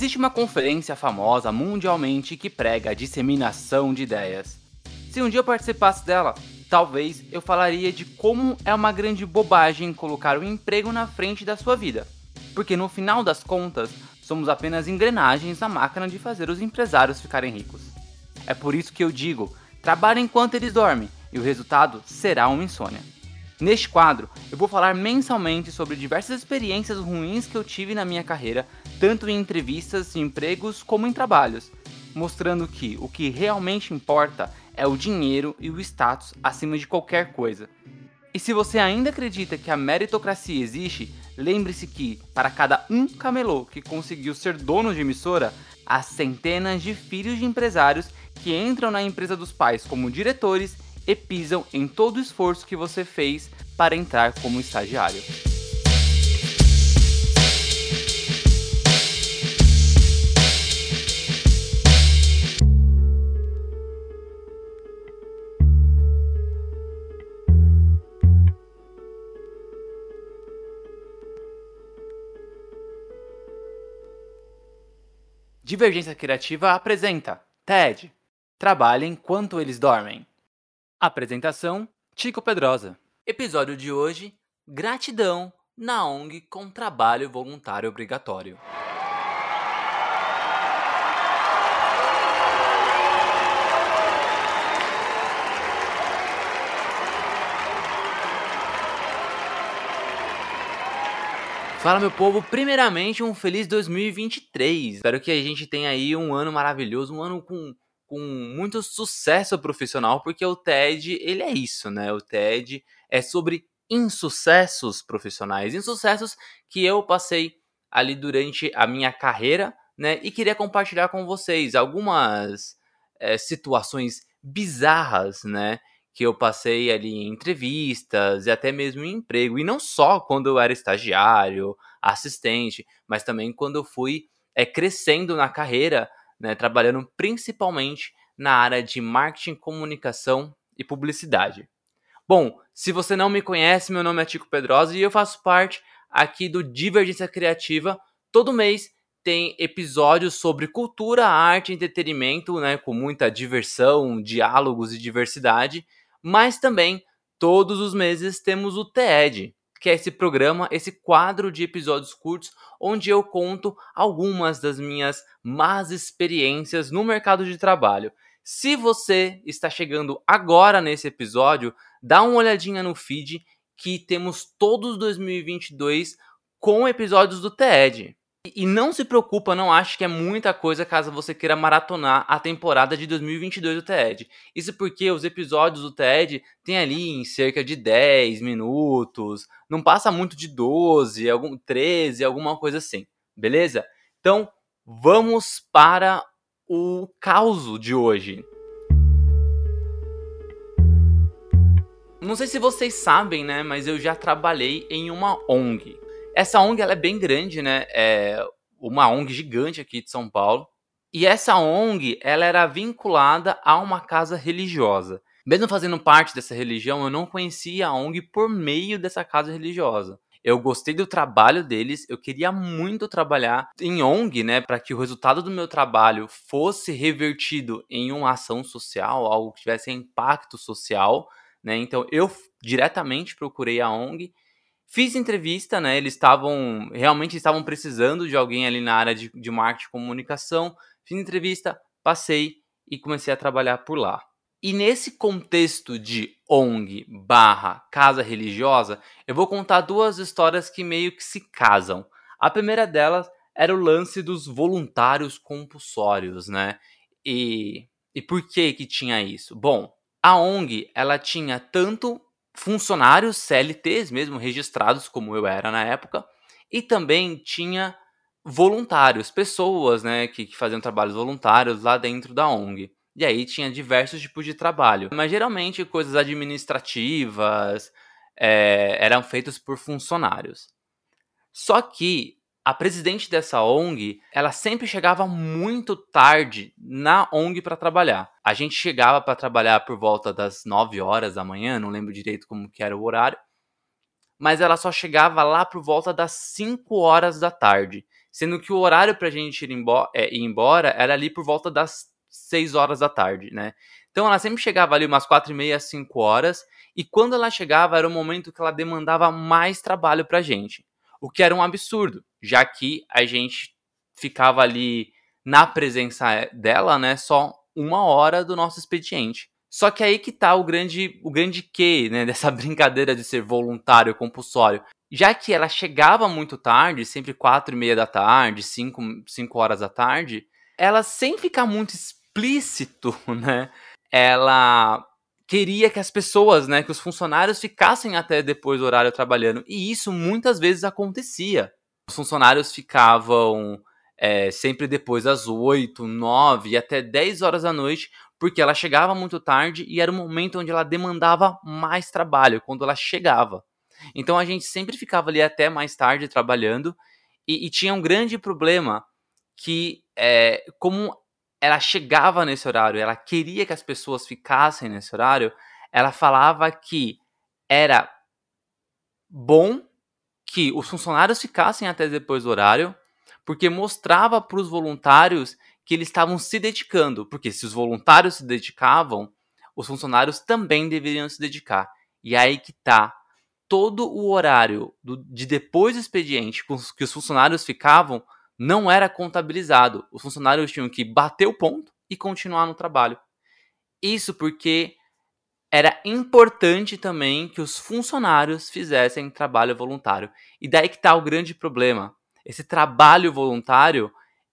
Existe uma conferência famosa mundialmente que prega a disseminação de ideias. Se um dia eu participasse dela, talvez eu falaria de como é uma grande bobagem colocar o emprego na frente da sua vida. Porque no final das contas, somos apenas engrenagens na máquina de fazer os empresários ficarem ricos. É por isso que eu digo: trabalhe enquanto eles dormem e o resultado será uma insônia. Neste quadro, eu vou falar mensalmente sobre diversas experiências ruins que eu tive na minha carreira, tanto em entrevistas, em empregos, como em trabalhos, mostrando que o que realmente importa é o dinheiro e o status acima de qualquer coisa. E se você ainda acredita que a meritocracia existe, lembre-se que, para cada um camelô que conseguiu ser dono de emissora, há centenas de filhos de empresários que entram na empresa dos pais como diretores e pisam em todo o esforço que você fez para entrar como estagiário. Divergência Criativa apresenta TED. Trabalhe enquanto eles dormem. Apresentação: Tico Pedrosa. Episódio de hoje: Gratidão na ONG com trabalho voluntário obrigatório. Fala meu povo, primeiramente um feliz 2023. Espero que a gente tenha aí um ano maravilhoso, um ano com, com muito sucesso profissional, porque o TED, ele é isso, né? O TED é sobre insucessos profissionais, insucessos que eu passei ali durante a minha carreira, né? E queria compartilhar com vocês algumas é, situações bizarras, né? Que eu passei ali em entrevistas e até mesmo em emprego. E não só quando eu era estagiário, assistente, mas também quando eu fui é, crescendo na carreira, né, trabalhando principalmente na área de marketing, comunicação e publicidade. Bom, se você não me conhece, meu nome é Tico Pedrosa e eu faço parte aqui do Divergência Criativa. Todo mês tem episódios sobre cultura, arte entretenimento, né, com muita diversão, diálogos e diversidade mas também todos os meses temos o TED, que é esse programa, esse quadro de episódios curtos onde eu conto algumas das minhas más experiências no mercado de trabalho. Se você está chegando agora nesse episódio, dá uma olhadinha no feed que temos todos 2022 com episódios do TED. E não se preocupa, não ache que é muita coisa caso você queira maratonar a temporada de 2022 do TED. Isso porque os episódios do TED tem ali em cerca de 10 minutos, não passa muito de 12, algum 13, alguma coisa assim, beleza? Então, vamos para o caos de hoje. Não sei se vocês sabem, né, mas eu já trabalhei em uma ONG. Essa ONG ela é bem grande, né? É uma ONG gigante aqui de São Paulo. E essa ONG ela era vinculada a uma casa religiosa. Mesmo fazendo parte dessa religião, eu não conhecia a ONG por meio dessa casa religiosa. Eu gostei do trabalho deles, eu queria muito trabalhar em ONG, né, para que o resultado do meu trabalho fosse revertido em uma ação social, algo que tivesse impacto social, né? Então eu diretamente procurei a ONG Fiz entrevista, né? Eles estavam realmente estavam precisando de alguém ali na área de, de marketing e comunicação. Fiz entrevista, passei e comecei a trabalhar por lá. E nesse contexto de ONG barra casa religiosa, eu vou contar duas histórias que meio que se casam. A primeira delas era o lance dos voluntários compulsórios, né? E, e por que que tinha isso? Bom, a ONG ela tinha tanto funcionários CLTs mesmo, registrados como eu era na época, e também tinha voluntários, pessoas né, que, que faziam trabalhos voluntários lá dentro da ONG. E aí tinha diversos tipos de trabalho, mas geralmente coisas administrativas é, eram feitas por funcionários. Só que a presidente dessa ONG, ela sempre chegava muito tarde na ONG para trabalhar. A gente chegava para trabalhar por volta das 9 horas da manhã, não lembro direito como que era o horário, mas ela só chegava lá por volta das 5 horas da tarde. sendo que o horário para a gente ir embora, é, ir embora era ali por volta das 6 horas da tarde, né? Então ela sempre chegava ali umas 4 e meia, 5 horas, e quando ela chegava era o momento que ela demandava mais trabalho pra gente. O que era um absurdo, já que a gente ficava ali na presença dela, né, só uma hora do nosso expediente. Só que aí que tá o grande, o grande quê, né, dessa brincadeira de ser voluntário compulsório. Já que ela chegava muito tarde, sempre quatro e meia da tarde, cinco, cinco horas da tarde, ela sem ficar muito explícito, né, ela queria que as pessoas, né, que os funcionários ficassem até depois do horário trabalhando. E isso muitas vezes acontecia. Os funcionários ficavam é, sempre depois das 8, 9 e até 10 horas da noite, porque ela chegava muito tarde e era o momento onde ela demandava mais trabalho, quando ela chegava. Então a gente sempre ficava ali até mais tarde trabalhando e, e tinha um grande problema que, é, como ela chegava nesse horário, ela queria que as pessoas ficassem nesse horário, ela falava que era bom que os funcionários ficassem até depois do horário, porque mostrava para os voluntários que eles estavam se dedicando, porque se os voluntários se dedicavam, os funcionários também deveriam se dedicar. E aí que tá todo o horário do, de depois do expediente que os funcionários ficavam não era contabilizado. Os funcionários tinham que bater o ponto e continuar no trabalho. Isso porque era importante também que os funcionários fizessem trabalho voluntário. E daí que está o grande problema esse trabalho voluntário,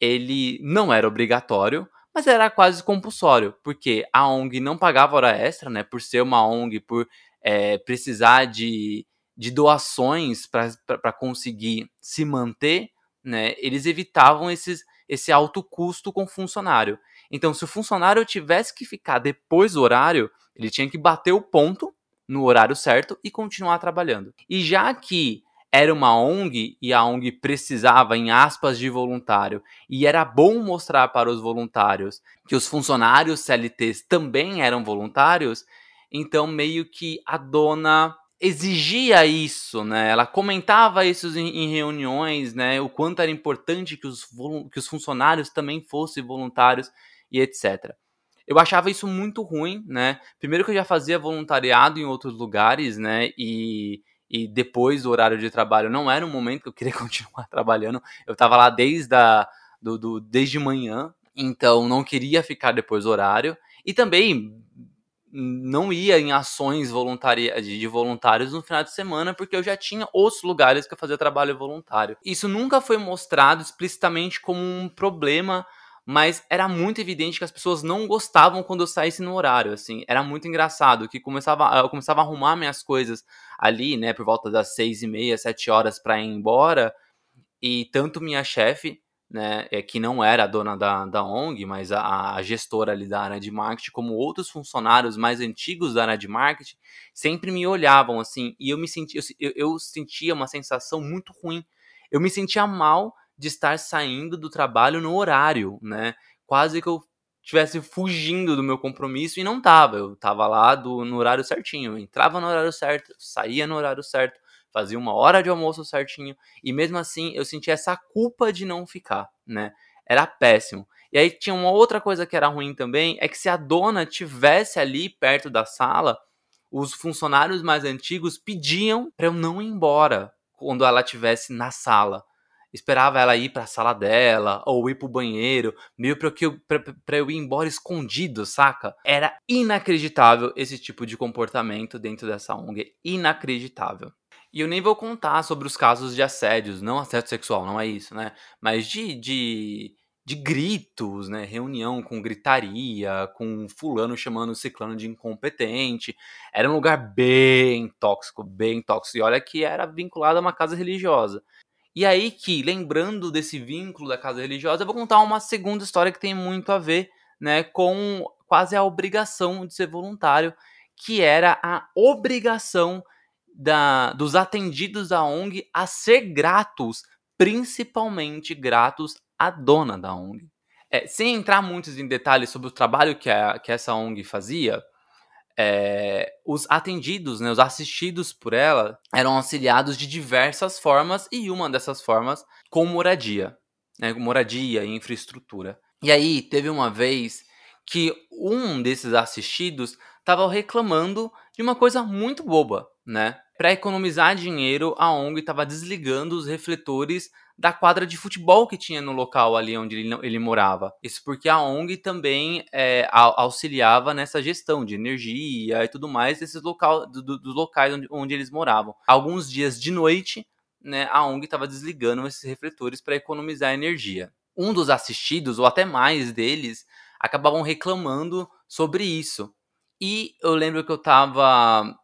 ele não era obrigatório, mas era quase compulsório, porque a ONG não pagava hora extra, né, por ser uma ONG, por é, precisar de, de doações para conseguir se manter, né, eles evitavam esses, esse alto custo com o funcionário. Então, se o funcionário tivesse que ficar depois do horário, ele tinha que bater o ponto no horário certo e continuar trabalhando. E já que era uma ONG e a ONG precisava, em aspas, de voluntário, e era bom mostrar para os voluntários que os funcionários CLTs também eram voluntários, então meio que a dona exigia isso, né? Ela comentava isso em, em reuniões, né? O quanto era importante que os, que os funcionários também fossem voluntários e etc. Eu achava isso muito ruim, né? Primeiro que eu já fazia voluntariado em outros lugares, né? E e depois do horário de trabalho não era um momento que eu queria continuar trabalhando. Eu estava lá desde, a, do, do, desde manhã, então não queria ficar depois do horário. E também não ia em ações voluntárias de voluntários no final de semana, porque eu já tinha outros lugares que eu fazia trabalho voluntário. Isso nunca foi mostrado explicitamente como um problema mas era muito evidente que as pessoas não gostavam quando eu saísse no horário, assim, era muito engraçado, que começava, eu começava a arrumar minhas coisas ali, né, por volta das seis e meia, sete horas para ir embora, e tanto minha chefe, né, é, que não era a dona da, da ONG, mas a, a, gestora ali da área de marketing, como outros funcionários mais antigos da área de marketing, sempre me olhavam, assim, e eu me sentia, eu, eu sentia uma sensação muito ruim, eu me sentia mal de estar saindo do trabalho no horário, né? Quase que eu estivesse fugindo do meu compromisso e não tava. Eu tava lá do, no horário certinho. Eu entrava no horário certo, saía no horário certo, fazia uma hora de almoço certinho. E mesmo assim eu sentia essa culpa de não ficar, né? Era péssimo. E aí tinha uma outra coisa que era ruim também, é que se a dona tivesse ali perto da sala, os funcionários mais antigos pediam para eu não ir embora quando ela estivesse na sala esperava ela ir para a sala dela ou ir pro banheiro, meio para eu, pra, eu ir embora escondido, saca? Era inacreditável esse tipo de comportamento dentro dessa ONG, inacreditável. E eu nem vou contar sobre os casos de assédios, não assédio sexual, não é isso, né? Mas de, de, de gritos, né? Reunião com gritaria, com fulano chamando o ciclano de incompetente. Era um lugar bem tóxico, bem tóxico. E olha que era vinculado a uma casa religiosa. E aí que, lembrando desse vínculo da casa religiosa, eu vou contar uma segunda história que tem muito a ver, né, com quase a obrigação de ser voluntário, que era a obrigação da, dos atendidos da ONG a ser gratos, principalmente gratos à dona da ONG. É, sem entrar muitos em detalhes sobre o trabalho que, a, que essa ONG fazia, é, os atendidos, né, os assistidos por ela, eram auxiliados de diversas formas, e uma dessas formas com moradia, né? Moradia e infraestrutura. E aí teve uma vez que um desses assistidos estava reclamando de uma coisa muito boba, né? Para economizar dinheiro, a ONG estava desligando os refletores da quadra de futebol que tinha no local ali onde ele, ele morava. Isso porque a ONG também é, auxiliava nessa gestão de energia e tudo mais desses local, do, dos locais onde, onde eles moravam. Alguns dias de noite, né, a ONG estava desligando esses refletores para economizar energia. Um dos assistidos, ou até mais deles, acabavam reclamando sobre isso. E eu lembro que eu estava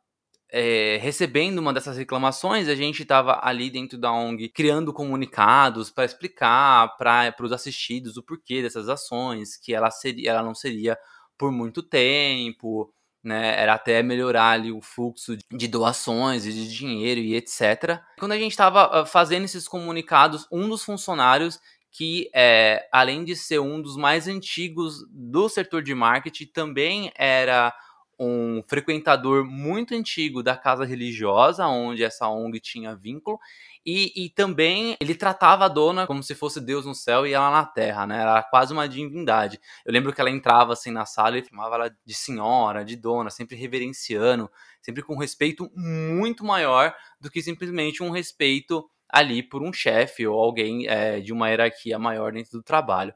é, recebendo uma dessas reclamações, a gente estava ali dentro da ONG criando comunicados para explicar para os assistidos o porquê dessas ações, que ela, seria, ela não seria por muito tempo, né? Era até melhorar ali o fluxo de doações e de dinheiro e etc. Quando a gente estava fazendo esses comunicados, um dos funcionários que é, além de ser um dos mais antigos do setor de marketing, também era um frequentador muito antigo da casa religiosa, onde essa ONG tinha vínculo, e, e, também ele tratava a dona como se fosse Deus no céu e ela na terra, né? Era quase uma divindade. Eu lembro que ela entrava assim na sala e chamava ela de senhora, de dona, sempre reverenciando, sempre com respeito muito maior do que simplesmente um respeito ali por um chefe ou alguém é, de uma hierarquia maior dentro do trabalho.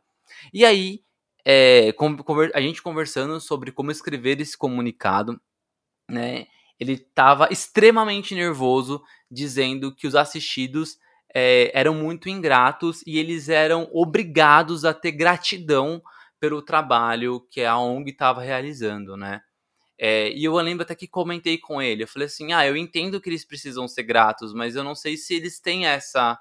E aí é, a gente conversando sobre como escrever esse comunicado, né? Ele estava extremamente nervoso, dizendo que os assistidos é, eram muito ingratos e eles eram obrigados a ter gratidão pelo trabalho que a ONG estava realizando, né? É, e eu lembro até que comentei com ele, eu falei assim, ah, eu entendo que eles precisam ser gratos, mas eu não sei se eles têm essa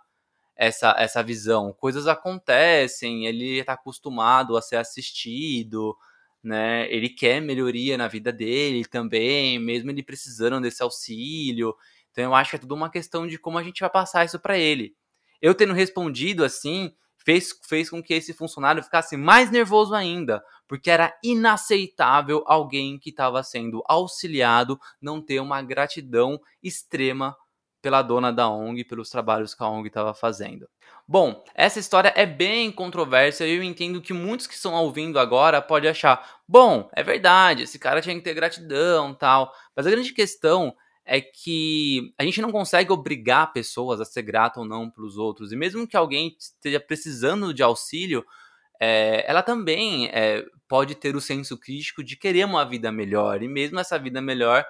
essa, essa visão. Coisas acontecem, ele está acostumado a ser assistido, né? Ele quer melhoria na vida dele também, mesmo ele precisando desse auxílio. Então eu acho que é tudo uma questão de como a gente vai passar isso para ele. Eu tendo respondido assim, fez, fez com que esse funcionário ficasse mais nervoso ainda, porque era inaceitável alguém que estava sendo auxiliado não ter uma gratidão extrema pela dona da ONG, pelos trabalhos que a ONG estava fazendo. Bom, essa história é bem controversa e eu entendo que muitos que estão ouvindo agora podem achar, bom, é verdade, esse cara tinha que ter gratidão tal. Mas a grande questão é que a gente não consegue obrigar pessoas a ser grata ou não pelos outros. E mesmo que alguém esteja precisando de auxílio, é, ela também é, pode ter o senso crítico de querer uma vida melhor. E mesmo essa vida melhor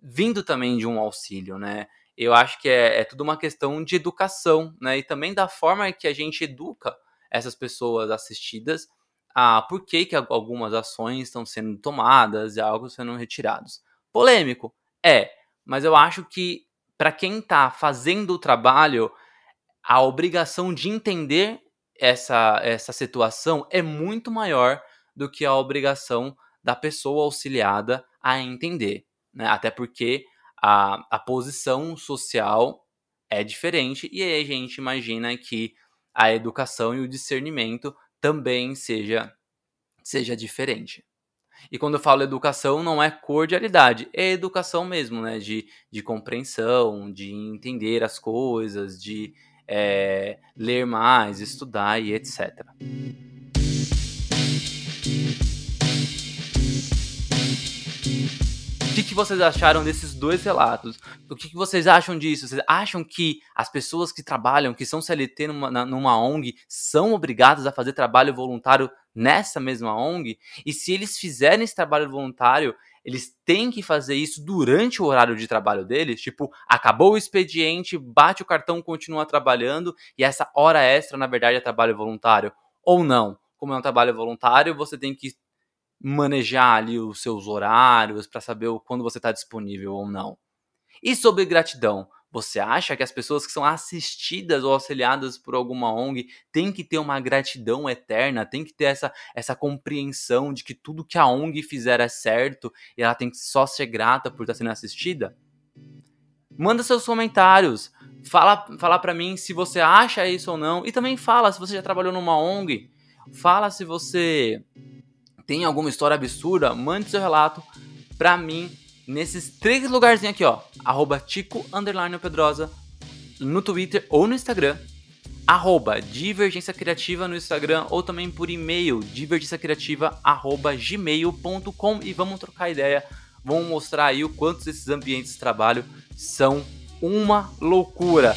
vindo também de um auxílio, né? Eu acho que é, é tudo uma questão de educação, né? E também da forma que a gente educa essas pessoas assistidas a por que, que algumas ações estão sendo tomadas e algo sendo retirados. Polêmico? É, mas eu acho que para quem está fazendo o trabalho, a obrigação de entender essa, essa situação é muito maior do que a obrigação da pessoa auxiliada a entender. Né? Até porque a, a posição social é diferente e aí a gente imagina que a educação e o discernimento também seja, seja diferente. E quando eu falo educação, não é cordialidade, é educação mesmo, né? De, de compreensão, de entender as coisas, de é, ler mais, estudar e etc. O que, que vocês acharam desses dois relatos? O que, que vocês acham disso? Vocês acham que as pessoas que trabalham, que são CLT numa, numa ONG, são obrigadas a fazer trabalho voluntário nessa mesma ONG? E se eles fizerem esse trabalho voluntário, eles têm que fazer isso durante o horário de trabalho deles? Tipo, acabou o expediente, bate o cartão, continua trabalhando, e essa hora extra, na verdade, é trabalho voluntário? Ou não? Como é um trabalho voluntário, você tem que manejar ali os seus horários para saber quando você está disponível ou não. E sobre gratidão, você acha que as pessoas que são assistidas ou auxiliadas por alguma ONG têm que ter uma gratidão eterna, tem que ter essa, essa compreensão de que tudo que a ONG fizer é certo e ela tem que só ser grata por estar sendo assistida? Manda seus comentários, fala, fala para mim se você acha isso ou não e também fala se você já trabalhou numa ONG, fala se você tem alguma história absurda, mande seu relato pra mim nesses três lugarzinhos aqui, ó. Arroba Tico Pedrosa no Twitter ou no Instagram. arroba Divergência Criativa no Instagram ou também por e-mail divergenciacriativa@gmail.com e vamos trocar ideia, vamos mostrar aí o quanto esses ambientes de trabalho são uma loucura.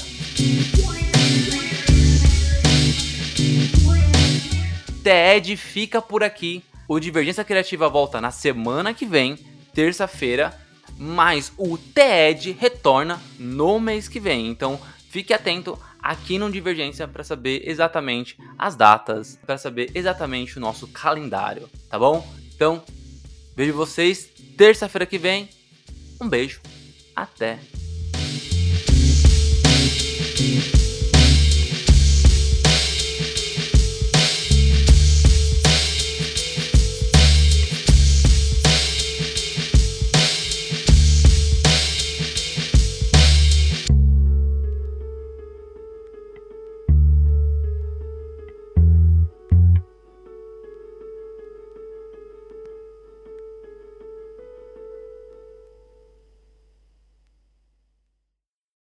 TED fica por aqui. O Divergência Criativa volta na semana que vem, terça-feira, mas o TED retorna no mês que vem. Então fique atento aqui no Divergência para saber exatamente as datas, para saber exatamente o nosso calendário, tá bom? Então, vejo vocês terça-feira que vem. Um beijo, até